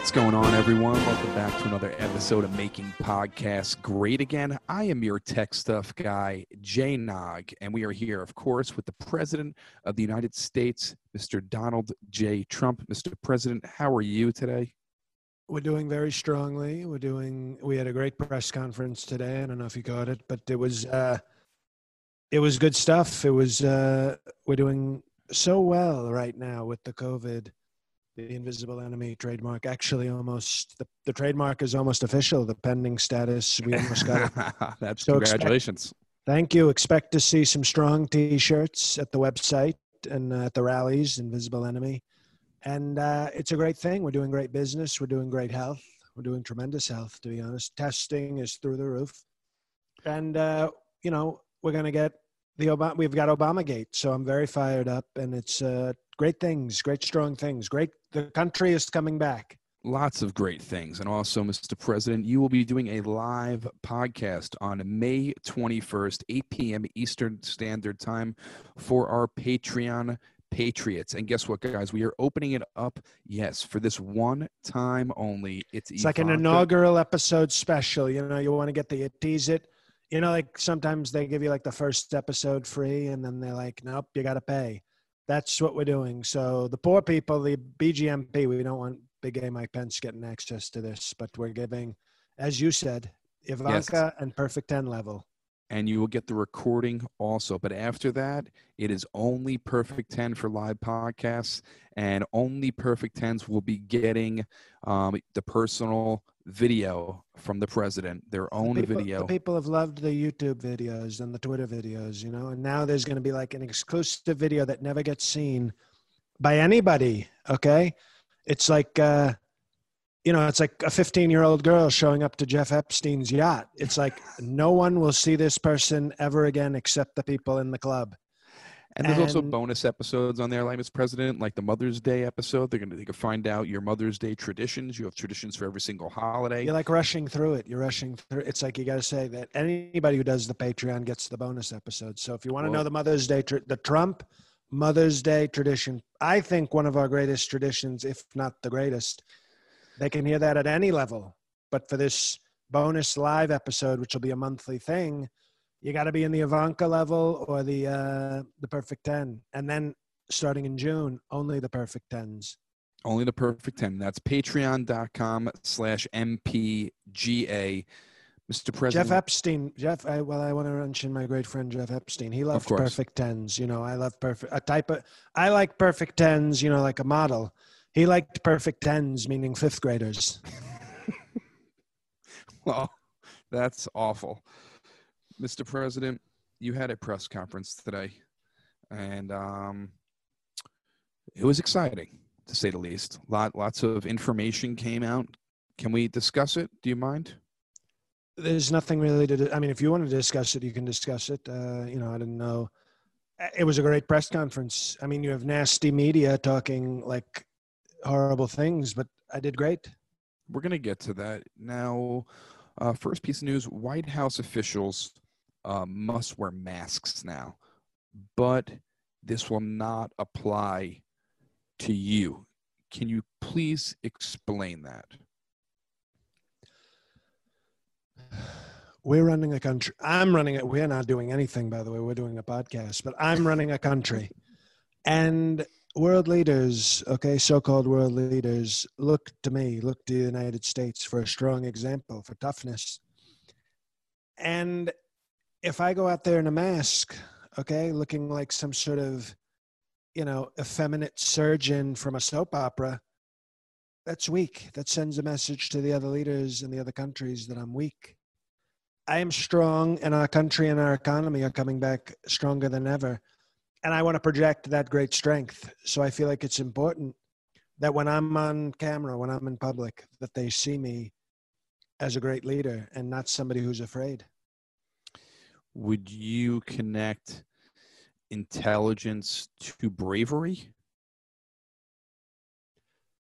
What's going on, everyone? Welcome back to another episode of Making Podcasts Great Again. I am your tech stuff guy, Jay Nog, and we are here, of course, with the President of the United States, Mr. Donald J. Trump. Mr. President, how are you today? We're doing very strongly. We're doing. We had a great press conference today. I don't know if you got it, but it was. uh It was good stuff. It was. uh We're doing so well right now with the COVID the invisible enemy trademark. Actually almost the, the trademark is almost official the pending status we almost got it. That's So expect- congratulations. thank you. Expect to see some strong t-shirts at the website and uh, at the rallies invisible enemy. And uh, it's a great thing. We're doing great business. We're doing great health. We're doing tremendous health to be honest. Testing is through the roof. And uh, you know we're going to get the Obama, we've got obamagate so i'm very fired up and it's uh, great things great strong things great the country is coming back Lots of great things. And also, Mr. President, you will be doing a live podcast on May 21st, 8 p.m. Eastern Standard Time for our Patreon Patriots. And guess what, guys? We are opening it up, yes, for this one time only. It's, It's like an inaugural episode special. You know, you want to get the tease it. You know, like sometimes they give you like the first episode free, and then they're like, "Nope, you got to pay." That's what we're doing. So the poor people, the BGMP, we don't want Big A Mike Pence getting access to this, but we're giving, as you said, Ivanka and Perfect Ten level. And you will get the recording also. But after that, it is only Perfect 10 for live podcasts, and only Perfect 10s will be getting um, the personal video from the president, their own people, video. The people have loved the YouTube videos and the Twitter videos, you know, and now there's going to be like an exclusive video that never gets seen by anybody. Okay. It's like, uh, you know, it's like a 15 year old girl showing up to Jeff Epstein's yacht. It's like no one will see this person ever again except the people in the club. And there's also bonus episodes on there, like Mr. President, like the Mother's Day episode. They're gonna they can find out your Mother's Day traditions. You have traditions for every single holiday. You're like rushing through it. You're rushing through. It's like you got to say that anybody who does the Patreon gets the bonus episode. So if you want to know the Mother's Day, tr- the Trump Mother's Day tradition, I think one of our greatest traditions, if not the greatest. They can hear that at any level, but for this bonus live episode, which will be a monthly thing, you got to be in the Ivanka level or the uh, the Perfect Ten, and then starting in June, only the Perfect Tens. Only the perfect 10. That's patreon.com slash MPGA. Mr. President. Jeff Epstein. Jeff. I, well, I want to mention my great friend Jeff Epstein. He loved perfect tens. You know, I love perfect. A type of. I like perfect tens. You know, like a model. He liked perfect tens, meaning fifth graders. Well, that's awful. Mr. President, you had a press conference today, and um, it was exciting, to say the least. Lot, lots of information came out. Can we discuss it? Do you mind? There's nothing really to. do- I mean, if you want to discuss it, you can discuss it. Uh, you know, I didn't know. It was a great press conference. I mean, you have nasty media talking like horrible things, but I did great. We're going to get to that. Now, uh, first piece of news White House officials uh, must wear masks now, but this will not apply to you. Can you please explain that? We're running a country. I'm running it. We're not doing anything, by the way. We're doing a podcast, but I'm running a country. And world leaders, okay, so-called world leaders, look to me, look to the United States for a strong example for toughness. And if I go out there in a mask, okay, looking like some sort of, you know, effeminate surgeon from a soap opera, that's weak. That sends a message to the other leaders in the other countries that I'm weak. I am strong, and our country and our economy are coming back stronger than ever. And I want to project that great strength. So I feel like it's important that when I'm on camera, when I'm in public, that they see me as a great leader and not somebody who's afraid. Would you connect intelligence to bravery?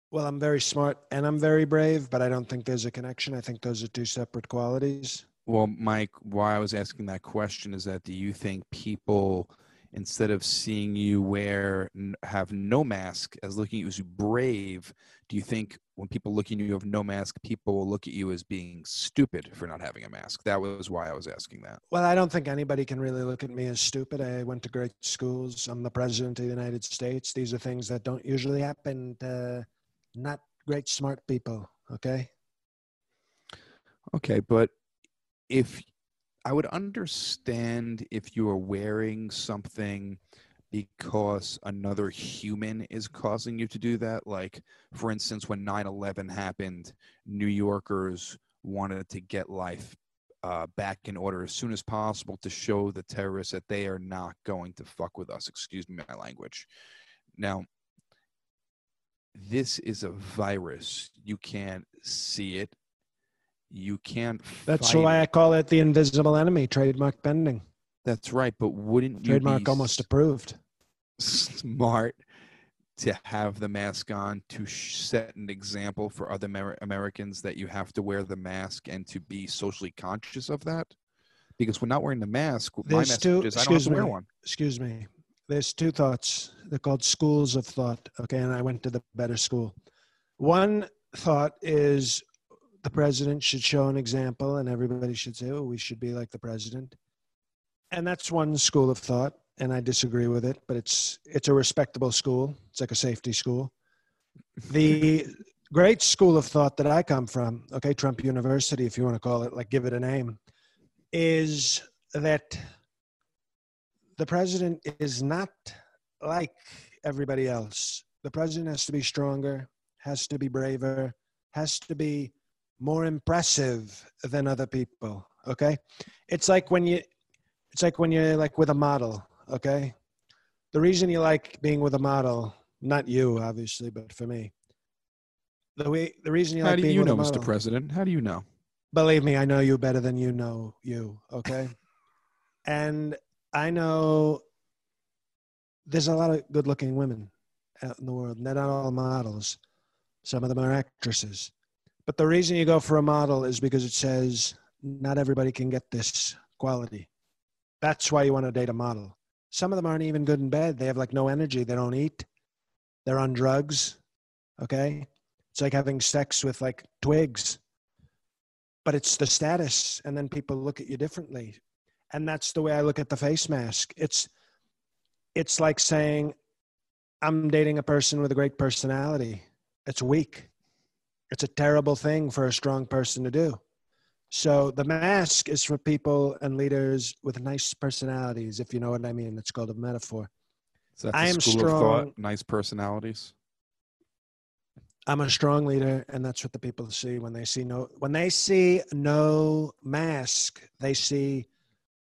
Well, I'm very smart and I'm very brave, but I don't think there's a connection. I think those are two separate qualities. Well, Mike, why I was asking that question is that do you think people, instead of seeing you wear have no mask as looking at you as brave, do you think when people look at you have no mask, people will look at you as being stupid for not having a mask? That was why I was asking that. Well, I don't think anybody can really look at me as stupid. I went to great schools. I'm the president of the United States. These are things that don't usually happen. To, not great smart people. Okay. Okay, but if I would understand if you are wearing something because another human is causing you to do that. Like, for instance, when 9 11 happened, New Yorkers wanted to get life uh, back in order as soon as possible to show the terrorists that they are not going to fuck with us. Excuse me, my language. Now, this is a virus. You can't see it. You can't. That's why it. I call it the invisible enemy, trademark bending. That's right. But wouldn't trademark almost approved? Smart to have the mask on to set an example for other Amer- Americans that you have to wear the mask and to be socially conscious of that. Because we're not wearing the mask, There's my message two, is I don't have to me, wear one. Excuse me there's two thoughts. They're called schools of thought. Okay, and I went to the better school. One thought is the president should show an example, and everybody should say, "Oh, we should be like the president." And that's one school of thought, and I disagree with it. But it's it's a respectable school. It's like a safety school. The great school of thought that I come from, okay, Trump University, if you want to call it, like give it a name, is that the president is not like everybody else. The president has to be stronger, has to be braver, has to be more impressive than other people. Okay. It's like when you, it's like when you're like with a model. Okay. The reason you like being with a model, not you, obviously, but for me, the way, the reason you How like do being you with know, a model, Mr. President? How do you know? Believe me, I know you better than you know you. Okay. and I know there's a lot of good looking women out in the world. They're not all models, some of them are actresses. But the reason you go for a model is because it says not everybody can get this quality. That's why you want to date a model. Some of them aren't even good in bed. They have like no energy. They don't eat. They're on drugs. Okay. It's like having sex with like twigs. But it's the status. And then people look at you differently and that's the way I look at the face mask. It's it's like saying I'm dating a person with a great personality. It's weak. It's a terrible thing for a strong person to do. So the mask is for people and leaders with nice personalities, if you know what I mean. It's called a metaphor. So I am strong. nice personalities. I'm a strong leader, and that's what the people see when they see no when they see no mask. They see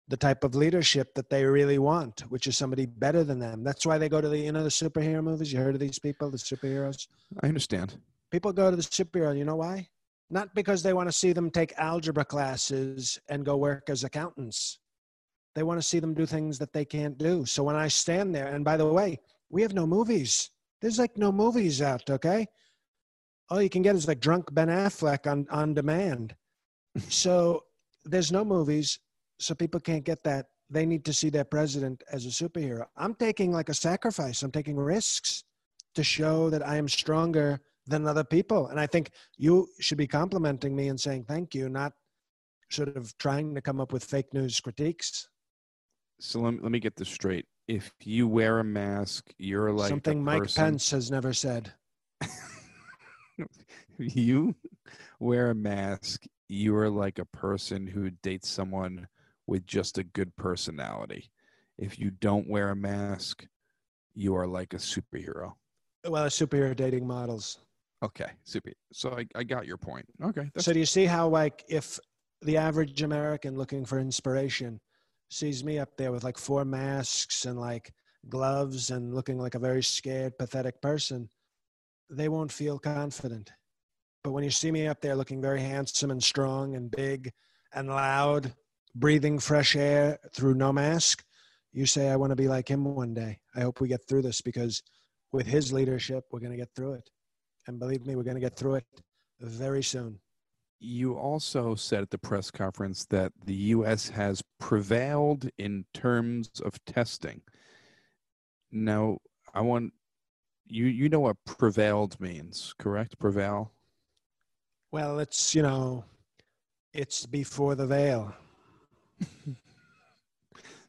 the type of leadership that they really want, which is somebody better than them. That's why they go to the you know the superhero movies. You heard of these people, the superheroes? I understand. People go to the superhero. You know why? Not because they want to see them take algebra classes and go work as accountants. They want to see them do things that they can't do. So when I stand there, and by the way, we have no movies. There's like no movies out. Okay, all you can get is like drunk Ben Affleck on on demand. so there's no movies so people can't get that. They need to see their president as a superhero. I'm taking like a sacrifice. I'm taking risks to show that I am stronger than other people. And I think you should be complimenting me and saying thank you, not sort of trying to come up with fake news critiques. So let me, let me get this straight. if you wear a mask, you're like Something Mike person- Pence has never said. you wear a mask, you are like a person who dates someone with just a good personality. If you don't wear a mask, you are like a superhero. Well, superhero dating models. Okay, super. So I, I got your point. Okay, So do you see how like if the average American looking for inspiration sees me up there with like four masks and like gloves and looking like a very scared, pathetic person, they won't feel confident. But when you see me up there looking very handsome and strong and big and loud, breathing fresh air through no mask, you say, I want to be like him one day. I hope we get through this because with his leadership, we're going to get through it. And believe me, we're going to get through it very soon. you also said at the press conference that the U.S. has prevailed in terms of testing. Now, I want you. You know what prevailed means, correct? Prevail. Well, it's, you know, it's before the veil.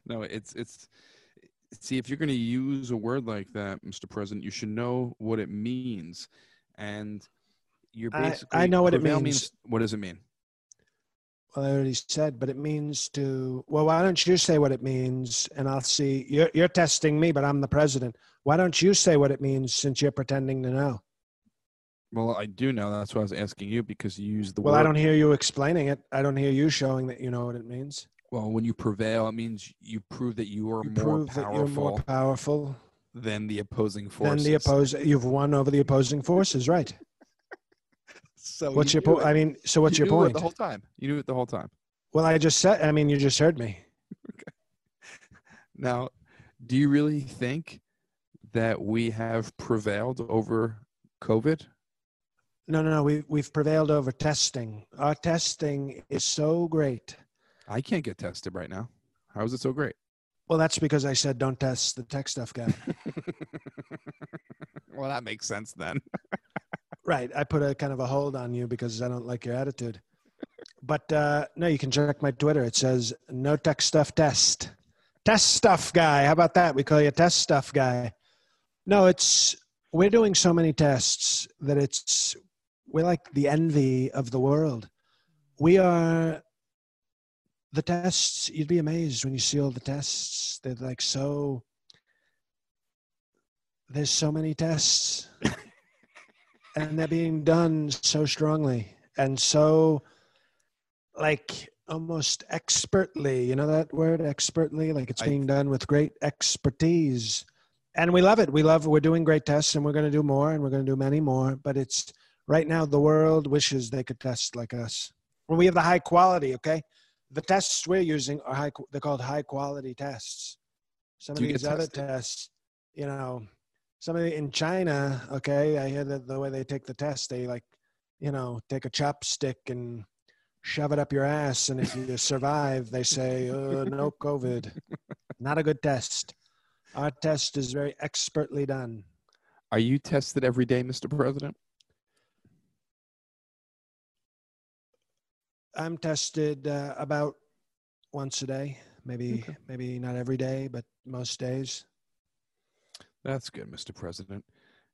No, it's it's. See, if you're going to use a word like that, Mr. President, you should know what it means, and you're I- I know what it prevail means. What does it mean? Well, I already said, but it means to, well, why don't you say what it means and I'll see. You're, you're testing me, but I'm the president. Why don't you say what it means since you're pretending to know? Well, I do know. That's why I was asking you because you use the Well, word. I don't hear you explaining it. I don't hear you showing that you know what it means. Well, when you prevail, it means you prove that you are You more prove that you're more powerful than the opposing forces. than the oppose. You've won over the opposing forces, right? So What's you your point? I mean, so what's You your point? the whole time. You knew it the whole time. Well, I just said, I mean, you just heard me. okay. Now, do you really think that we have prevailed over COVID? No, no, no. We, we've prevailed over testing. Our testing is so great. I can't get tested right now. How is it so great? Well, that's because I said don't test the tech stuff guy. well, that makes sense then. right. I put a kind of a hold on you because I don't like your attitude. But uh, no, you can check my Twitter. It says no tech stuff test. Test stuff guy. How about that? We call you test stuff guy. No, it's we're doing so many tests that it's we're like the envy of the world. We are the tests. You'd be amazed when you see all the tests. They're like so. There's so many tests, and they're being done so strongly and so, like almost expertly. You know that word, expertly. Like it's being done with great expertise and we love it. We love. We're doing great tests, and we're going to do more, and we're going to do many more. But it's right now the world wishes they could test like us. When we have the high quality, okay, the tests we're using are high. They're called high quality tests. Some of these other tests, you know, some of the, in China, okay, I hear that the way they take the test, they like, you know, take a chopstick and shove it up your ass, and if you survive, they say, uh, no COVID. Not a good test. Our test is very expertly done. Are you tested every day, Mr. President? I'm tested uh, about once a day, maybe Okay. maybe not every day, but most days. That's good, Mr. President.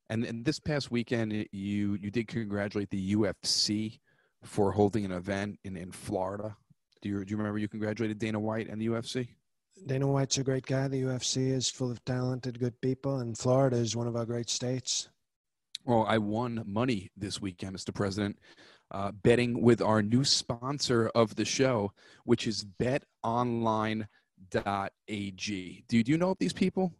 And, and this past weekend, you you did congratulate the UFC for holding an event in, in Florida. Do you do you remember you congratulated Dana White and the UFC? Dana White's a great guy. The UFC is full of talented, good people, and Florida is one of our great states. Well, I won money this weekend, Mr. President, uh, betting with our new sponsor of the show, which is betonline.ag. Do, do you know these people?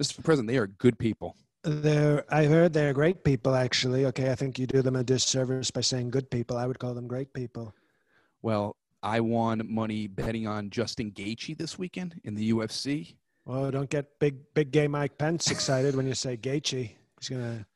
Mr. President, they are good people. They're, I heard they're great people, actually. Okay, I think you do them a disservice by saying good people. I would call them great people. Well, I won money betting on Justin Gaethje this weekend in the UFC. Oh, don't get big, big gay Mike Pence excited when you say Gaethje. He's gonna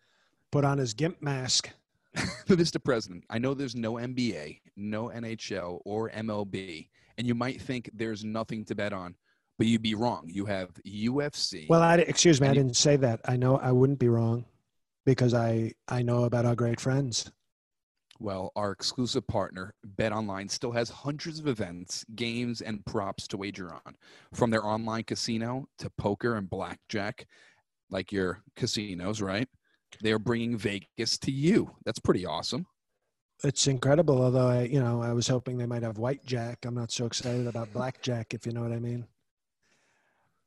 put on his gimp mask. Mr. President, I know there's no NBA, no NHL, or MLB, and you might think there's nothing to bet on, but you'd be wrong. You have UFC. Well, I, excuse me, I didn't say that. I know I wouldn't be wrong because I I know about our great friends. Well, our exclusive partner, BetOnline, still has hundreds of events, games, and props to wager on. From their online casino to poker and blackjack, like your casinos, right? They are bringing Vegas to you. That's pretty awesome. It's incredible. Although I, you know, I was hoping they might have white jack. I'm not so excited about blackjack, if you know what I mean.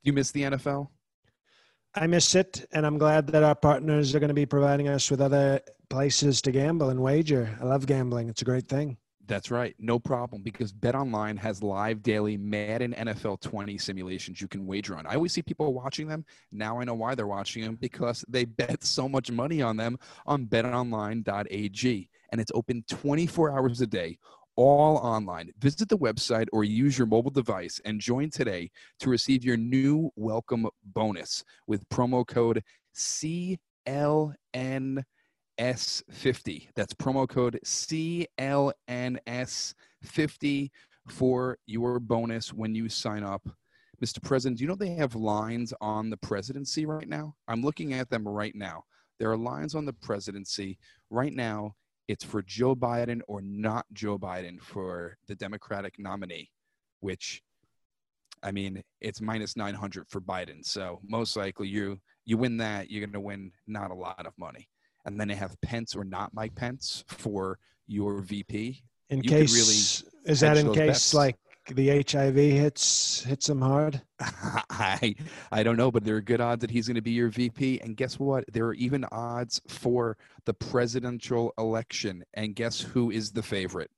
You miss the NFL? I miss it, and I'm glad that our partners are going to be providing us with other places to gamble and wager. I love gambling; it's a great thing. That's right, no problem. Because BetOnline has live daily Madden NFL 20 simulations you can wager on. I always see people watching them. Now I know why they're watching them because they bet so much money on them on BetOnline.ag, and it's open 24 hours a day all online. Visit the website or use your mobile device and join today to receive your new welcome bonus with promo code CLNS50. That's promo code CLNS50 for your bonus when you sign up. Mr. President, do you know they have lines on the presidency right now? I'm looking at them right now. There are lines on the presidency right now it's for Joe Biden or not Joe Biden for the Democratic nominee, which I mean, it's minus 900 for Biden. So most likely you you win that, you're going to win not a lot of money. And then they have Pence or not Mike Pence for your VP. In you case really is that in case bets. like the HIV hits hits him hard? I I don't know, but there are good odds that he's going to be your VP. And guess what? There are even odds for the presidential election. And guess who is the favorite?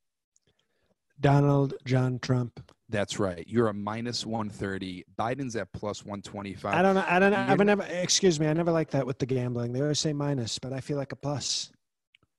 Donald John Trump. That's right. You're a minus 130. Biden's at plus 125. I don't know. I don't know. I've never, excuse me. I never like that with the gambling. They always say minus, but I feel like a plus.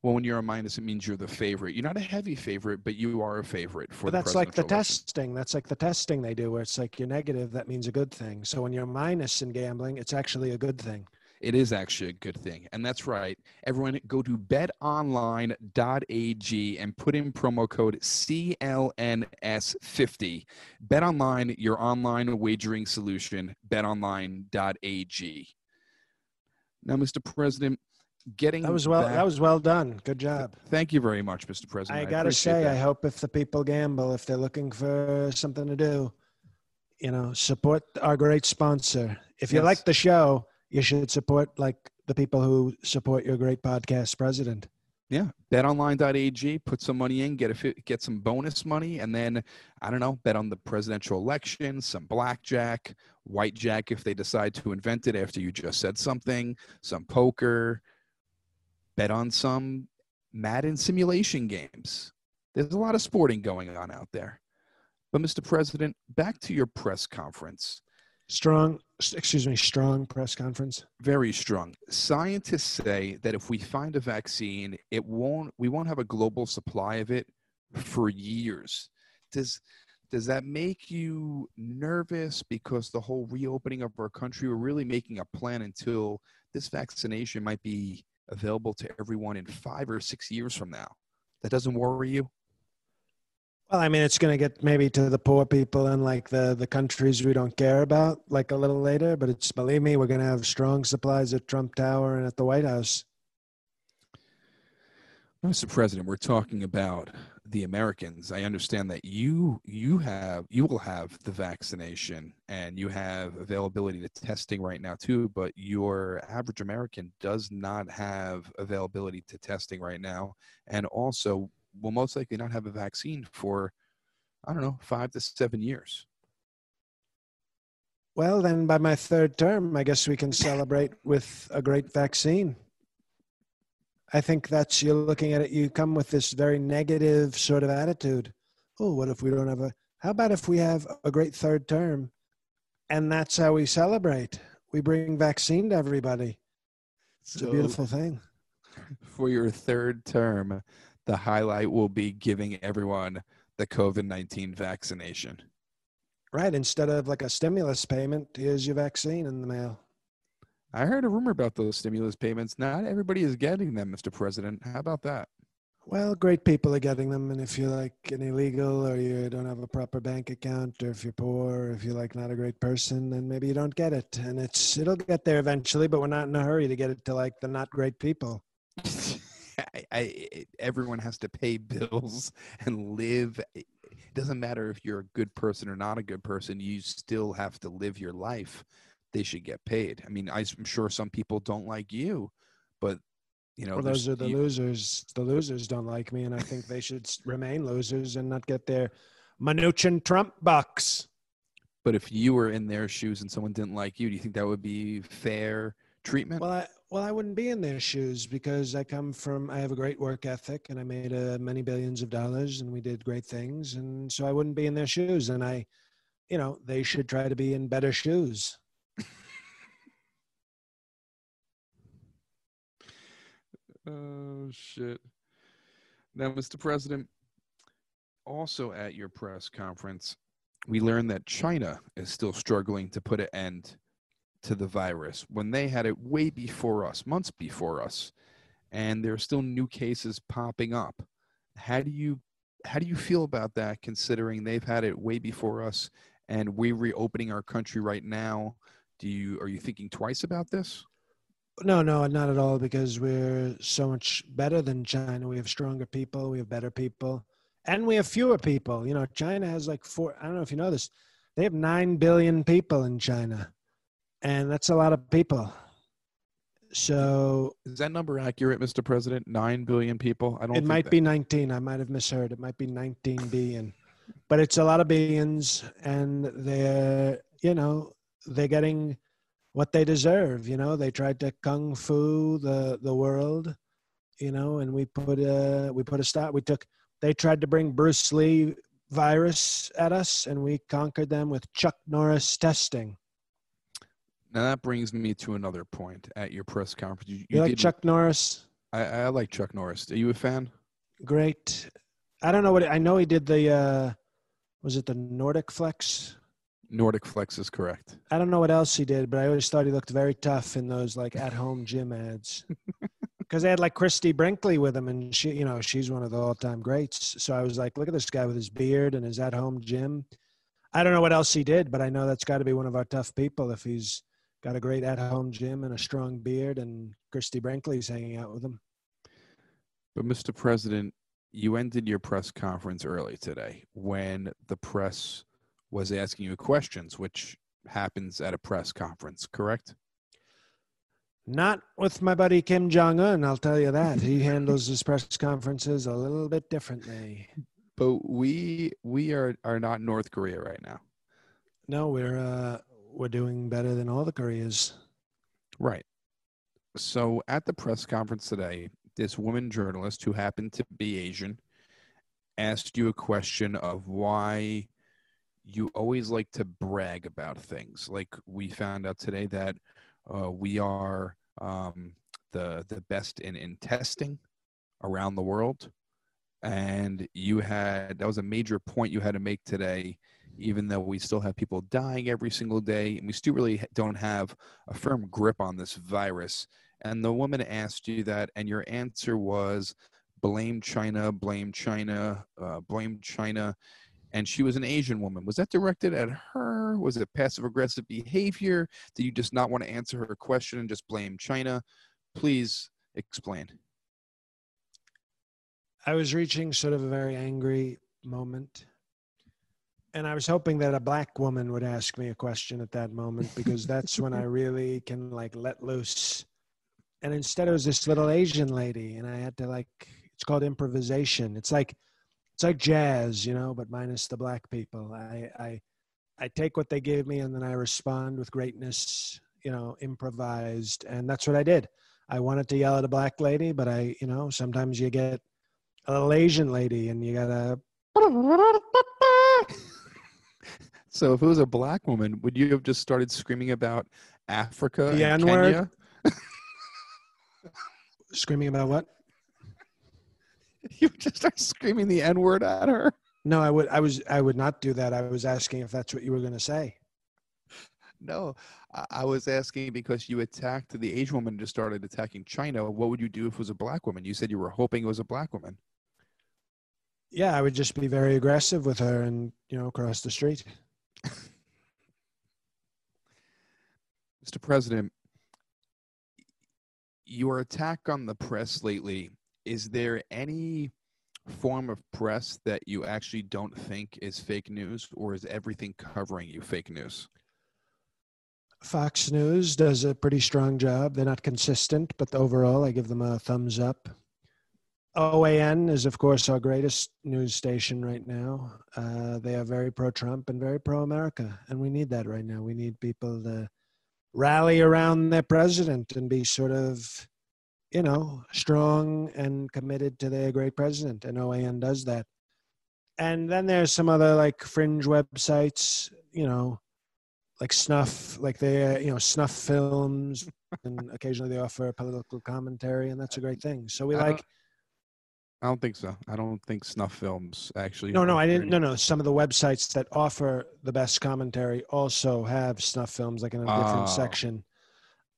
Well, when you're a minus, it means you're the favorite. You're not a heavy favorite, but you are a favorite for. But that's like the election. testing. That's like the testing they do, where it's like you're negative. That means a good thing. So when you're minus in gambling, it's actually a good thing. It is actually a good thing, and that's right. Everyone, go to betonline.ag and put in promo code CLNS50. BetOnline, your online wagering solution. BetOnline.ag. Now, Mr. President, getting that was well back, that was well done good job thank you very much mr president i gotta say that. i hope if the people gamble if they're looking for something to do you know support our great sponsor if you yes. like the show you should support like the people who support your great podcast president yeah betonline.ag put some money in get a get some bonus money and then i don't know bet on the presidential election some blackjack white jack if they decide to invent it after you just said something some poker bet on some Madden simulation games. There's a lot of sporting going on out there. But, Mr. President, back to your press conference. Strong, excuse me, strong press conference. Very strong. Scientists say that if we find a vaccine, it won't. We won't have a global supply of it for years. Does does that make you nervous because the whole reopening of our country, we're really making a plan until this vaccination might be available to everyone in five or six years from now. That doesn't worry you? Well, I mean, it's going to get maybe to the poor people and like the the countries we don't care about, like a little later. But it's believe me, we're going to have strong supplies at Trump Tower and at the White House. Mr. President, we're talking about the Americans. I understand that you you have you will have the vaccination and you have availability to testing right now too, but your average American does not have availability to testing right now and also will most likely not have a vaccine for I don't know, 5 to 7 years. Well, then by my third term, I guess we can celebrate with a great vaccine. I think that's you're looking at it. You come with this very negative sort of attitude. Oh, what if we don't have a? How about if we have a great third term, and that's how we celebrate? We bring vaccine to everybody. It's so, a beautiful thing. For your third term, the highlight will be giving everyone the COVID nineteen vaccination. Right. Instead of like a stimulus payment, here's your vaccine in the mail. I heard a rumor about those stimulus payments. Not everybody is getting them, Mr. President. How about that? Well, great people are getting them, and if you're like an illegal or you don't have a proper bank account, or if you're poor, or if you're like not a great person, then maybe you don't get it. And it's it'll get there eventually, but we're not in a hurry to get it to like the not great people. I, I, everyone has to pay bills and live. Eh, it doesn't matter if you're a good person or not a good person. You still have to live your life. They should get paid. I mean, I'm sure some people don't like you, but you know, well, those are the you, losers. The losers don't like me, and I think they should remain losers and not get their Mnuchin Trump bucks. But if you were in their shoes and someone didn't like you, do you think that would be fair treatment? Well, I, well, I wouldn't be in their shoes because I come from, I have a great work ethic and I made uh, many billions of dollars and we did great things. And so I wouldn't be in their shoes. And I, you know, they should try to be in better shoes. oh, shit. Now, Mr. President, also at your press conference, we learned that China is still struggling to put an end to the virus when they had it way before us, months before us, and there are still new cases popping up. How do you how do you feel about that considering they've had it way before us and we're reopening our country right now? Do you are you thinking twice about this? No, no, not at all because we're so much better than China. We have stronger people, we have better people, and we have fewer people. You know, China has like four I don't know if you know this. They have 9 billion people in China and that's a lot of people. So is that number accurate, Mr. President? Nine billion people. I don't. It might that. be nineteen. I might have misheard. It might be nineteen billion, but it's a lot of billions, and they're you know they're getting what they deserve. You know, they tried to kung fu the the world, you know, and we put a we put a stop. We took. They tried to bring Bruce Lee virus at us, and we conquered them with Chuck Norris testing. Now that brings me to another point at your press conference. You, you, you like Chuck Norris? I, I like Chuck Norris. Are you a fan? Great. I don't know what I know. He did the uh, was it the Nordic Flex? Nordic Flex is correct. I don't know what else he did, but I always thought he looked very tough in those like at home gym ads. Because they had like Christie Brinkley with him, and she, you know, she's one of the all time greats. So I was like, look at this guy with his beard and his at home gym. I don't know what else he did, but I know that's got to be one of our tough people if he's got a great at-home gym and a strong beard, and Christie Brinkley's hanging out with him. But Mr. President, you ended your press conference early today when the press was asking you questions, which happens at a press conference, correct? Not with my buddy Kim Jong Un, I'll tell you that. He handles his press conferences a little bit differently. But we we are are not North Korea right now. No, we're uh we're doing better than all the Koreas. Right. So at the press conference today, this woman journalist who happened to be Asian asked you a question of why you always like to brag about things. Like we found out today that uh, we are um, the the best in in testing around the world, and you had that was a major point you had to make today even though we still have people dying every single day, and we still really don't have a firm grip on this virus. And the woman asked you that, and your answer was blame China, blame China, uh, blame China. And she was an Asian woman. Was that directed at her? Was it passive aggressive behavior? Did you just not want to answer her question and just blame China? Please explain. I was reaching sort of a very angry moment and I was hoping that a black woman would ask me a question at that moment because that's when I really can like let loose. And instead, it was this little Asian lady, and I had to like it's called improvisation. It's like it's like jazz, you know, but minus the black people. I I I take what they give me and then I respond with greatness, you know, improvised, and that's what I did. I wanted to yell at a black lady, but I, you know, sometimes you get a little Asian lady and you gotta So if it was a black woman, would you have just started screaming about Africa the and Kenya? screaming about what? You would just start screaming the N word at her. No, I would. I was. I would not do that. I was asking if that's what you were going to say. No, I was asking because you attacked the Asian woman and just started attacking China. What would you do if it was a black woman? You said you were hoping it was a black woman. Yeah, I would just be very aggressive with her and you know cross the street. Mr. President, your attack on the press lately is there any form of press that you actually don't think is fake news, or is everything covering you fake news? Fox News does a pretty strong job. They're not consistent, but overall, I give them a thumbs up. OAN is, of course, our greatest news station right now. Uh, they are very pro Trump and very pro America. And we need that right now. We need people to rally around their president and be sort of, you know, strong and committed to their great president. And OAN does that. And then there's some other like fringe websites, you know, like snuff, like they, uh, you know, snuff films, and occasionally they offer political commentary, and that's a great thing. So we like I don't think so. I don't think snuff films actually. No, no, I didn't. No, no. Some of the websites that offer the best commentary also have snuff films, like in a different Oh. section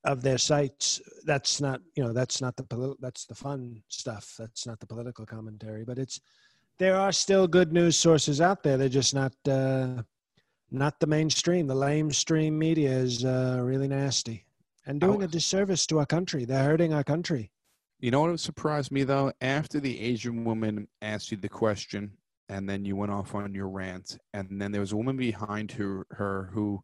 of their sites. That's not, you know, that's not the poli- that's the fun stuff. That's not the political commentary, but it's there are still good news sources out there. They're just not uh, not the mainstream. The lamestream media is uh, really nasty and doing a disservice to our country. They're hurting our country. You know what surprised me though? After the Asian woman asked you the question, and then you went off on your rant, and then there was a woman behind her, her who,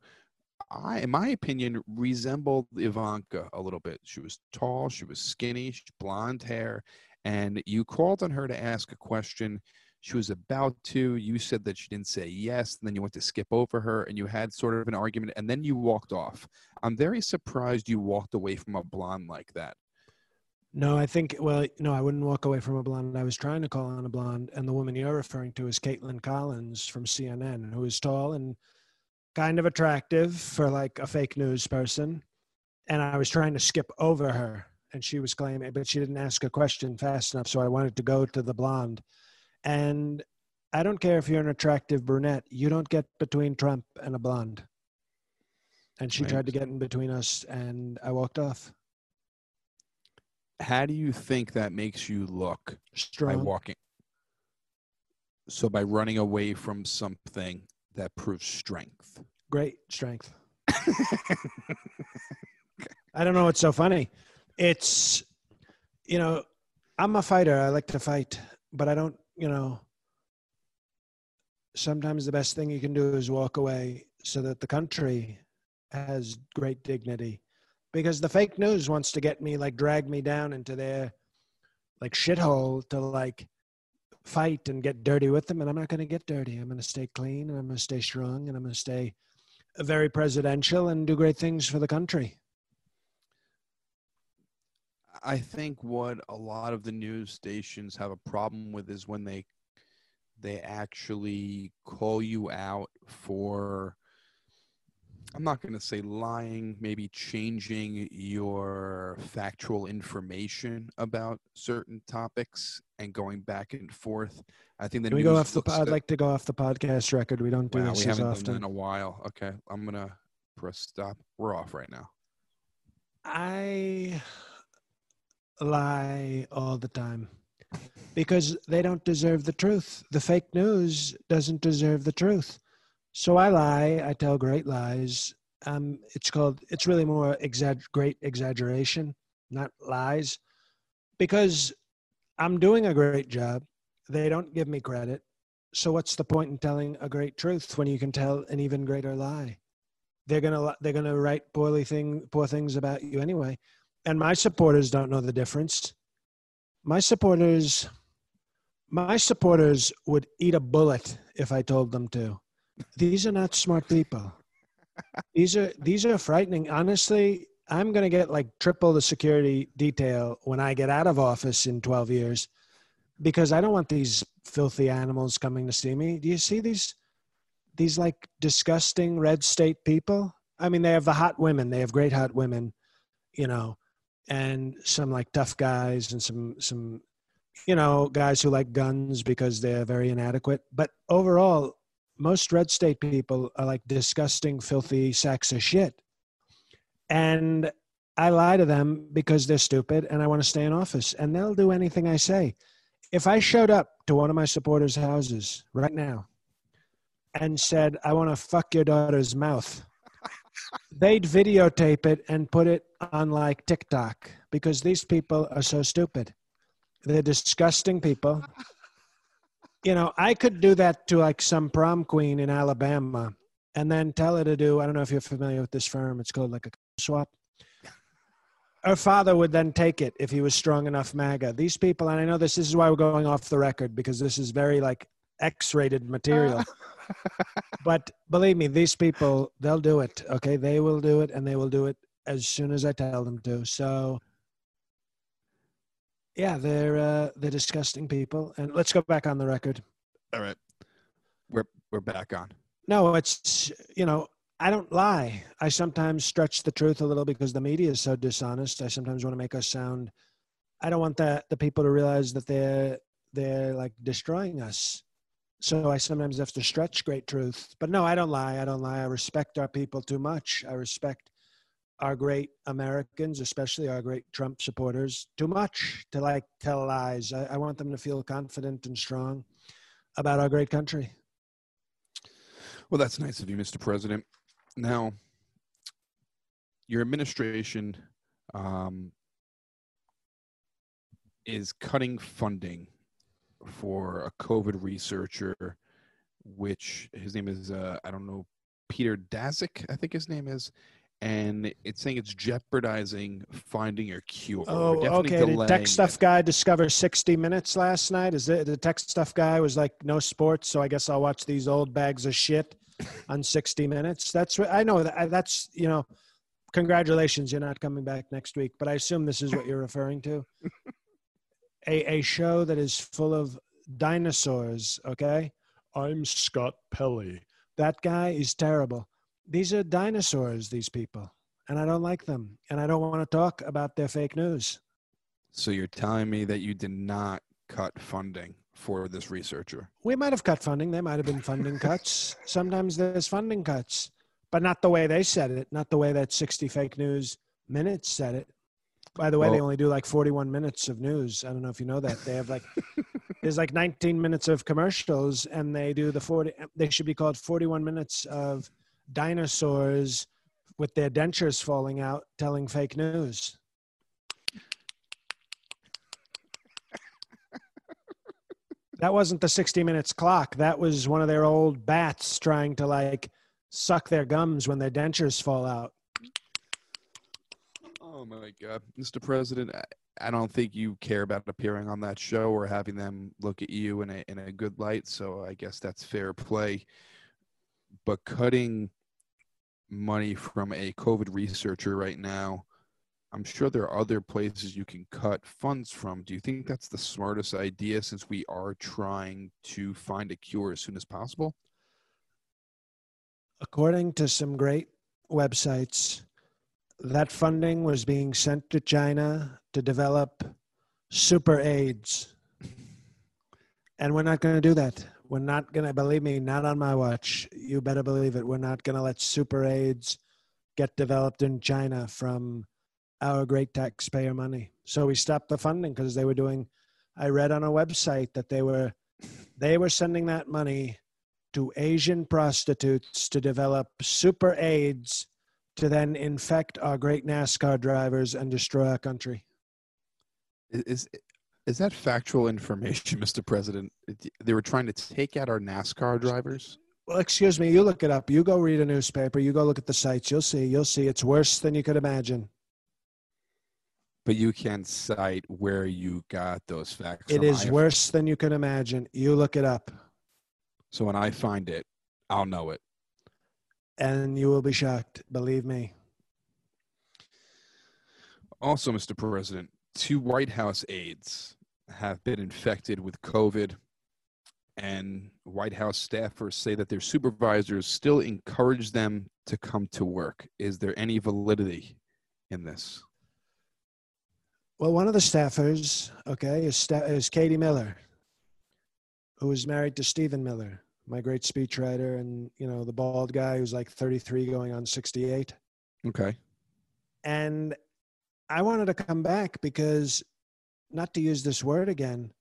I, in my opinion, resembled Ivanka a little bit. She was tall, she was skinny, she blonde hair, and you called on her to ask a question. She was about to. You said that she didn't say yes, and then you went to skip over her, and you had sort of an argument, and then you walked off. I'm very surprised you walked away from a blonde like that. No, I think, well, no, I wouldn't walk away from a blonde. I was trying to call on a blonde, and the woman you're referring to is Kaitlan Collins from CNN, who is tall and kind of attractive for like a fake news person. And I was trying to skip over her, and she was claiming, but she didn't ask a question fast enough. So I wanted to go to the blonde. And I don't care if you're an attractive brunette, you don't get between Trump and a blonde. And she Right. tried to get in between us, and I walked off. How do you think that makes you look by walking so by running away from something that proves strength Great strength. I don't know what's so funny. It's, you know, I'm a fighter. I like to fight, but I don't, you know, sometimes the best thing you can do is walk away so that the country has great dignity. Because the fake news wants to get me, like, drag me down into their, like, shithole to, like, fight and get dirty with them. And I'm not going to get dirty. I'm going to stay clean and I'm going to stay strong and I'm going to stay very presidential and do great things for the country. i think what a lot of the news stations have a problem with is when they they actually call you out for i'm not going to say lying maybe changing your factual information about certain topics and going back and forth i think the Can we go off the? I'd like to go off the podcast record. We don't do Wow, this we haven't done that in a while. Okay, I'm gonna press stop. We're off right now. I lie all the time because they don't deserve the truth. The fake news doesn't deserve the truth. So I lie. I tell great lies. Um, it's called. It's really more exag- great exaggeration, not lies, because I'm doing a great job. They don't give me credit. So what's the point in telling a great truth when you can tell an even greater lie? They're gonna they're gonna write poorly thing poor things about you anyway. And my supporters don't know the difference. My supporters, my supporters would eat a bullet if I told them to. These are not smart people. These are these are frightening. Honestly, I'm going to get like triple the security detail when I get out of office in 12 years because I don't want these filthy animals coming to see me. Do you see these these like disgusting red state people? I mean, they have the hot women. They have great hot women, you know, and some like tough guys and some some you know guys who like guns because they're very inadequate. But overall, most red state people are like disgusting, filthy sacks of shit. And I lie to them because they're stupid and I want to stay in office. And they'll do anything I say. If I showed up to one of my supporters' houses right now and said, I want to fuck your daughter's mouth, they'd videotape it and put it on like TikTok because these people are so stupid. They're disgusting people. You know, I could do that to like some prom queen in Alabama and then tell her to do, I don't know if you're familiar with this firm, it's called like a swap. Her father would then take it if he was strong enough MAGA. These people, and I know this, this is why we're going off the record because this is very like X rated material. but believe me, these people, they'll do it. Okay. They will do it and they will do it as soon as I tell them to. So, yeah, they're uh, they're disgusting people. And let's go back on the record. All right, we're we're back on. No, it's you know I don't lie. I sometimes stretch the truth a little because the media is so dishonest. I sometimes want to make us sound. I don't want that the people to realize that they're they're like destroying us. So I sometimes have to stretch great truth. But no, I don't lie. I don't lie. I respect our people too much. I respect our great Americans, especially our great Trump supporters, too much to like tell lies. I, I, want them to feel confident and strong about our great country. Well, that's nice of you, Mr. President. Now, your administration um, is cutting funding for a COVID researcher, which his name is, uh, I don't know, Peter Daszak, I think his name is and it's saying it's jeopardizing finding a cure. Oh, okay. Delaying. The tech stuff guy discovered 60 minutes last night. Is it the tech stuff guy was like no sports, so I guess I'll watch these old bags of shit on 60 minutes. That's what I know. That that's you know, congratulations, you're not coming back next week. But I assume this is what you're referring to. a a show that is full of dinosaurs. Okay, I'm Scott Pelley. That guy is terrible these are dinosaurs, these people, and I don't like them, and I don't want to talk about their fake news. So you're telling me that you did not cut funding for this researcher? We might have cut funding. There might have been funding cuts. Sometimes there's funding cuts, but not the way they said it, not the way that 60 fake news minutes said it. By the way, well, they only do like 41 minutes of news. I don't know if you know that. They have like there's like 19 minutes of commercials and they do the 40 they should be called 41 minutes of dinosaurs with their dentures falling out telling fake news. that wasn't the 60 minutes clock. That was one of their old bats trying to like suck their gums when their dentures fall out. Oh my God. Mr. President, I don't think you care about appearing on that show or having them look at you in a, in a good light. So I guess that's fair play. But cutting money from a COVID researcher right now, I'm sure there are other places you can cut funds from. Do you think that's the smartest idea since we are trying to find a cure as soon as possible? According to some great websites, that funding was being sent to China to develop super AIDS. And we're not going to do that. We're not going to, believe me, not on my watch. You better believe it. We're not going to let super AIDS get developed in China from our great taxpayer money. So we stopped the funding because they were doing, I read on a website that they were, they were sending that money to Asian prostitutes to develop super AIDS to then infect our great NASCAR drivers and destroy our country. Is is that factual information, Mr. President? They were trying to take out our NASCAR drivers. Well, excuse me. You look it up. You go read a newspaper. You go look at the sites. You'll see. You'll see. It's worse than you could imagine. But you can't cite where you got those facts. It is worse than you can imagine. You look it up. So when I find it, I'll know it. And you will be shocked. Believe me. Also, Mr. President, two White House aides have been infected with COVID, and White House staffers say that their supervisors still encourage them to come to work. Is there any validity in this? Well, one of the staffers, okay, is, is Katie Miller, who is married to Stephen Miller, my great speechwriter, and you know the bald guy who's like 33 going on 68. Okay. And I wanted to come back because, not to use this word again,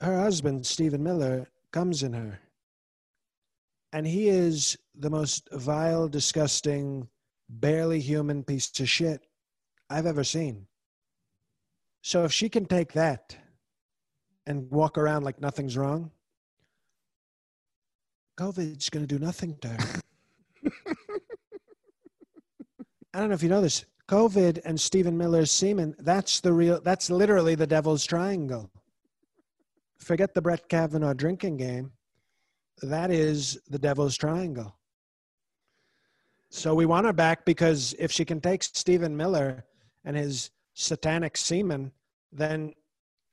her husband, Stephen Miller, comes in her. And he is the most vile, disgusting, barely human piece of shit I've ever seen. So if she can take that and walk around like nothing's wrong, COVID's going to do nothing to her. I don't know if you know this. COVID and Stephen Miller's semen, that's the real, that's literally the devil's triangle. Forget the Brett Kavanaugh drinking game. That is the devil's triangle. So we want her back because if she can take Stephen Miller and his satanic semen, then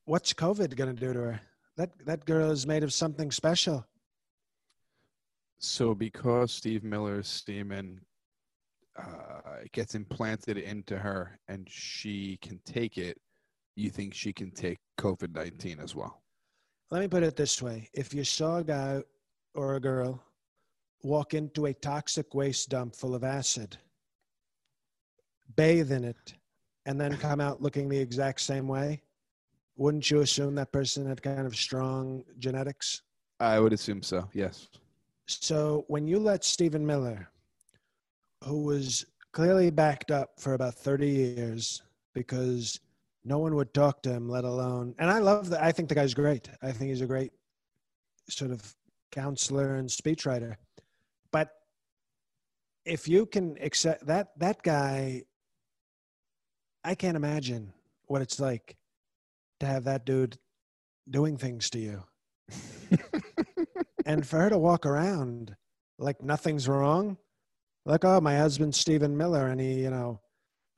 what's COVID going to do to her? That, that girl is made of something special. So because Steve Miller's semen uh, gets implanted into her and she can take it, you think she can take COVID 19 as well? Let me put it this way if you saw a guy or a girl walk into a toxic waste dump full of acid, bathe in it, and then come out looking the exact same way, wouldn't you assume that person had kind of strong genetics? I would assume so, yes. So when you let Stephen Miller, who was clearly backed up for about 30 years because no one would talk to him, let alone, and I love that. I think the guy's great. I think he's a great sort of counselor and speechwriter. But if you can accept that, that guy, I can't imagine what it's like to have that dude doing things to you. and for her to walk around like nothing's wrong, like, oh, my husband's Stephen Miller and he, you know,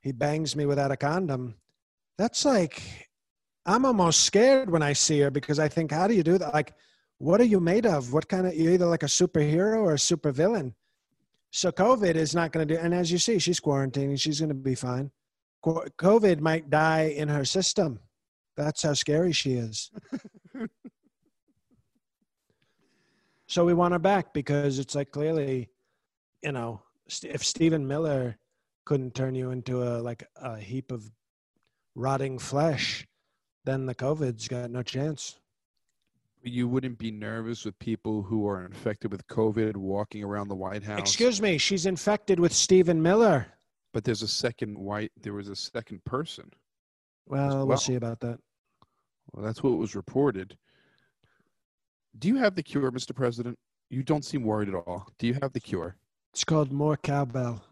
he bangs me without a condom. That's like, I'm almost scared when I see her because I think, how do you do that? Like, what are you made of? What kind of, you're either like a superhero or a supervillain. So COVID is not going to do, and as you see, she's quarantining, she's going to be fine. COVID might die in her system. That's how scary she is. so we want her back because it's like clearly, you know, if Stephen Miller couldn't turn you into a like a heap of rotting flesh, then the COVID's got no chance. You wouldn't be nervous with people who are infected with COVID walking around the White House. Excuse me, she's infected with Stephen Miller. But there's a second white. There was a second person. Well, well, we'll see about that. Well, that's what was reported. Do you have the cure, Mr. President? You don't seem worried at all. Do you have the cure? It's called more cowbell.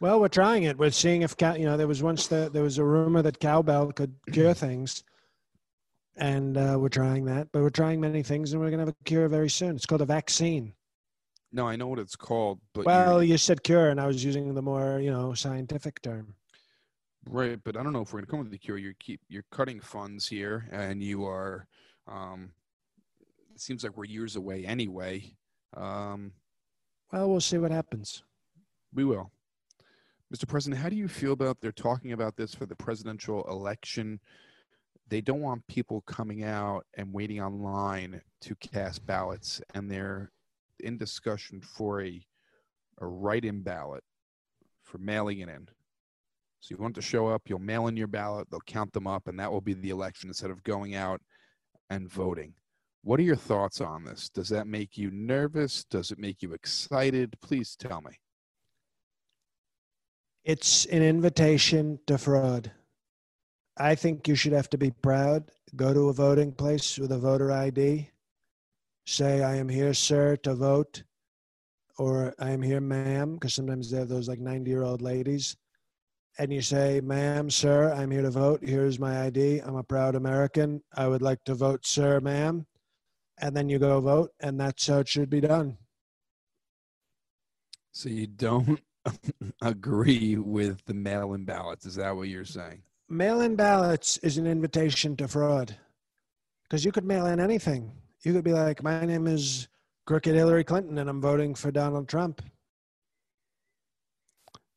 Well, we're trying it. We're seeing if. You know, there was once the, there was a rumor that cowbell could cure things, and uh, we're trying that. But we're trying many things, and we're going to have a cure very soon. It's called a vaccine. No, I know what it's called, but well, you said cure, and I was using the more you know scientific term. Right, but I don't know if we're going to come with the cure. You keep you're cutting funds here, and you are um, it seems like we're years away anyway. Um, well, we'll see what happens. We will. Mr. President, how do you feel about they're talking about this for the presidential election? They don't want people coming out and waiting online to cast ballots, and they're in discussion for a a write-in ballot for mailing it in. So you want to show up, you'll mail in your ballot, they'll count them up, and that will be the election instead of going out and voting. What are your thoughts on this? Does that make you nervous? Does it make you excited? Please tell me. It's an invitation to fraud. I think you should have to be proud. Go to a voting place with a voter ID. Say, I am here, sir, to vote. Or I am here, ma'am, because sometimes they have those like 90 year old ladies. And you say, ma'am, sir, I'm here to vote. Here's my ID. I'm a proud American. I would like to vote, sir, ma'am and then you go vote, and that's how it should be done. So you don't agree with the mail-in ballots? Is that what you're saying? Mail-in ballots is an invitation to fraud, because you could mail in anything. You could be like, "My name is Crooked Hillary Clinton, and I'm voting for Donald Trump."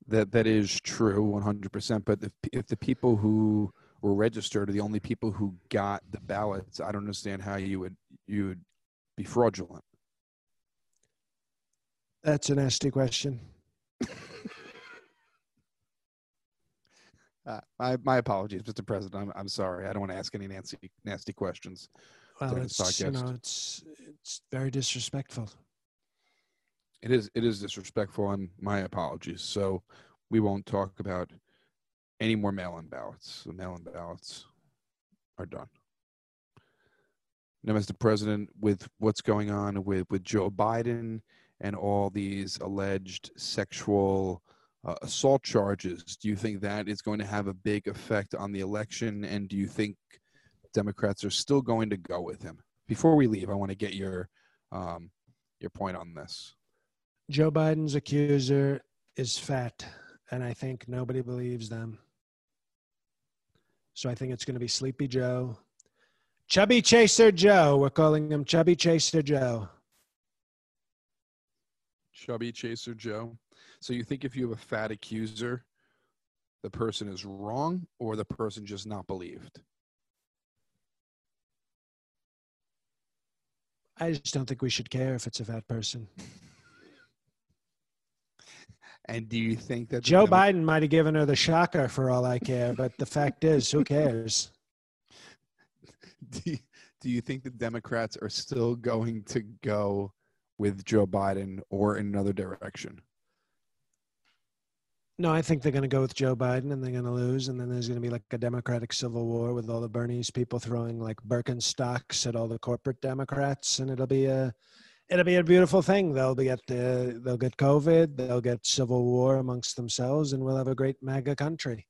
That that is true, 100. percent But if if the people who were registered are the only people who got the ballots, I don't understand how you would you would be fraudulent? That's a nasty question. uh, my my apologies, Mr. President. I'm I'm sorry. I don't want to ask any nasty nasty questions. Well, it's you know it's it's very disrespectful. It is it is disrespectful, and my apologies. So we won't talk about any more mail-in ballots. The mail-in ballots are done. Now, Mr. President, with what's going on with, with Joe Biden and all these alleged sexual uh, assault charges, do you think that is going to have a big effect on the election? And do you think Democrats are still going to go with him? Before we leave, I want to get your um, your point on this. Joe Biden's accuser is fat, and I think nobody believes them. So I think it's going to be Sleepy Joe. Chubby Chaser Joe. We're calling him Chubby Chaser Joe. Chubby Chaser Joe. So you think if you have a fat accuser, the person is wrong or the person just not believed? I just don't think we should care if it's a fat person. And do you think that Joe Biden might have given her the shocker for all I care, but the fact is, who cares? Do you, do you think the Democrats are still going to go with Joe Biden or in another direction? No, I think they're going to go with Joe Biden and they're going to lose. And then there's going to be like a Democratic civil war with all the Bernie's people throwing like Birkenstocks at all the corporate Democrats. And it'll be a, it'll be a beautiful thing. They'll be at the, they'll get COVID, they'll get civil war amongst themselves, and we'll have a great MAGA country.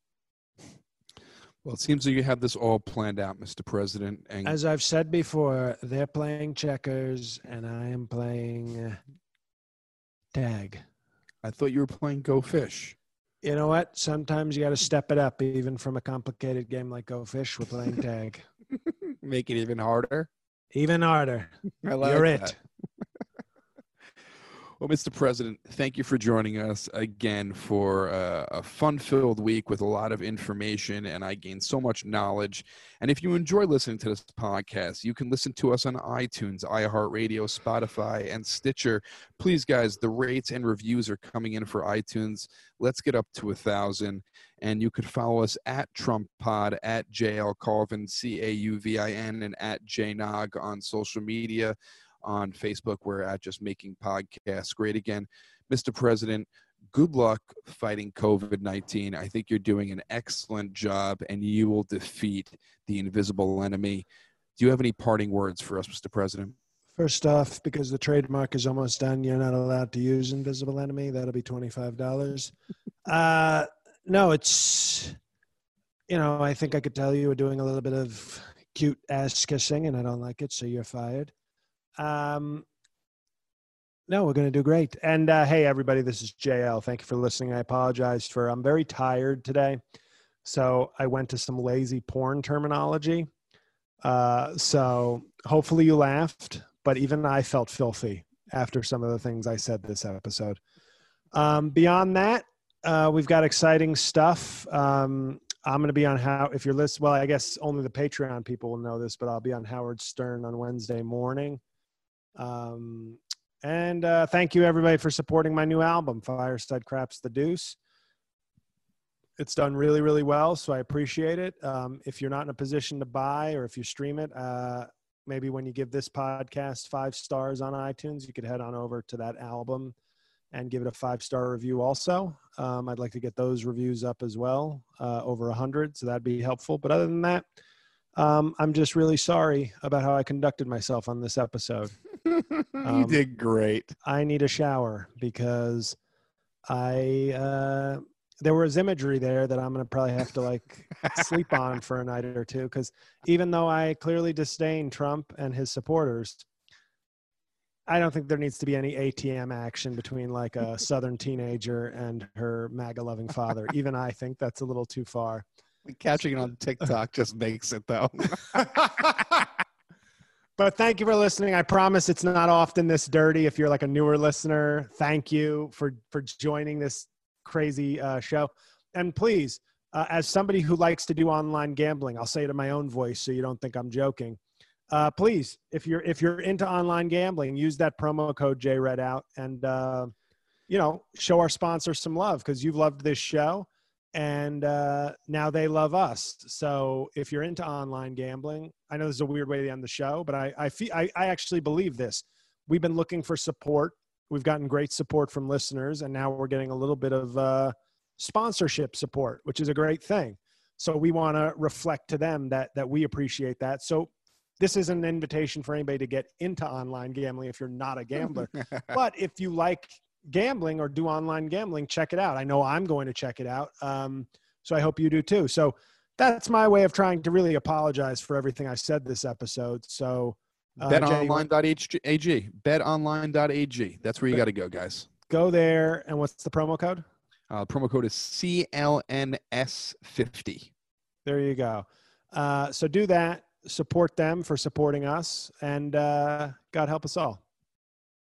Well, it seems that you have this all planned out, Mr. President. And As I've said before, they're playing checkers and I am playing uh, tag. I thought you were playing Go Fish. You know what? Sometimes you got to step it up, even from a complicated game like Go Fish. We're playing tag. Make it even harder. Even harder. I like You're that. it. Well, Mr. President, thank you for joining us again for uh, a fun filled week with a lot of information, and I gained so much knowledge. And if you enjoy listening to this podcast, you can listen to us on iTunes, iHeartRadio, Spotify, and Stitcher. Please, guys, the rates and reviews are coming in for iTunes. Let's get up to a thousand. And you could follow us at Trump Pod, at JL Cauvin, C A U V I N, and at JNog on social media on Facebook. We're at Just Making Podcasts. Great again. Mr. President, good luck fighting COVID 19. I think you're doing an excellent job and you will defeat the invisible enemy. Do you have any parting words for us, Mr. President? First off, because the trademark is almost done, you're not allowed to use Invisible Enemy. That'll be $25. uh, no, it's, you know, I think I could tell you we're doing a little bit of cute ass kissing and I don't like it, so you're fired. Um, no, we're going to do great. And uh, hey, everybody, this is JL. Thank you for listening. I apologize for, I'm very tired today. So I went to some lazy porn terminology. Uh, so hopefully you laughed, but even I felt filthy after some of the things I said this episode. Um, beyond that, uh, we've got exciting stuff. Um, I'm going to be on how if you're listening. Well, I guess only the Patreon people will know this, but I'll be on Howard Stern on Wednesday morning. Um, and uh, thank you everybody for supporting my new album, Fireside Craps the Deuce. It's done really, really well, so I appreciate it. Um, if you're not in a position to buy or if you stream it, uh, maybe when you give this podcast five stars on iTunes, you could head on over to that album and give it a five star review also. Um, I'd like to get those reviews up as well, uh, over a hundred, so that'd be helpful. But other than that, um, I'm just really sorry about how I conducted myself on this episode. you Um, did great. I need a shower because I uh, there was imagery there that I'm gonna probably have to like sleep on for a night or two. Because even though I clearly disdain Trump and his supporters, I don't think there needs to be any ATM action between like a Southern teenager and her MAGA loving father. Even I think that's a little too far. Catching it on TikTok just makes it though. But thank you for listening. I promise it's not often this dirty. If you're like a newer listener, thank you for for joining this crazy uh, show. And please, uh, as somebody who likes to do online gambling, I'll say it in my own voice so you don't think I'm joking. Uh, please, if you're if you're into online gambling, use that promo code J Red out and uh, you know show our sponsor some love because you've loved this show and uh, now they love us. So if you're into online gambling, I know this is a weird way to end the show, but I I, feel, I I actually believe this. We've been looking for support. We've gotten great support from listeners, and now we're getting a little bit of uh, sponsorship support, which is a great thing. So we want to reflect to them that that we appreciate that. So this is an invitation for anybody to get into online gambling if you're not a gambler. but if you like gambling or do online gambling, check it out. I know I'm going to check it out. Um, so I hope you do too. So that's my way of trying to really apologize for everything I said this episode. So uh, betonline.ag, betonline.ag. That's where you got to go, guys. Go there. And what's the promo code? Uh, promo code is CLNS50. There you go. Uh, so do that. Support them for supporting us. And uh, God help us all.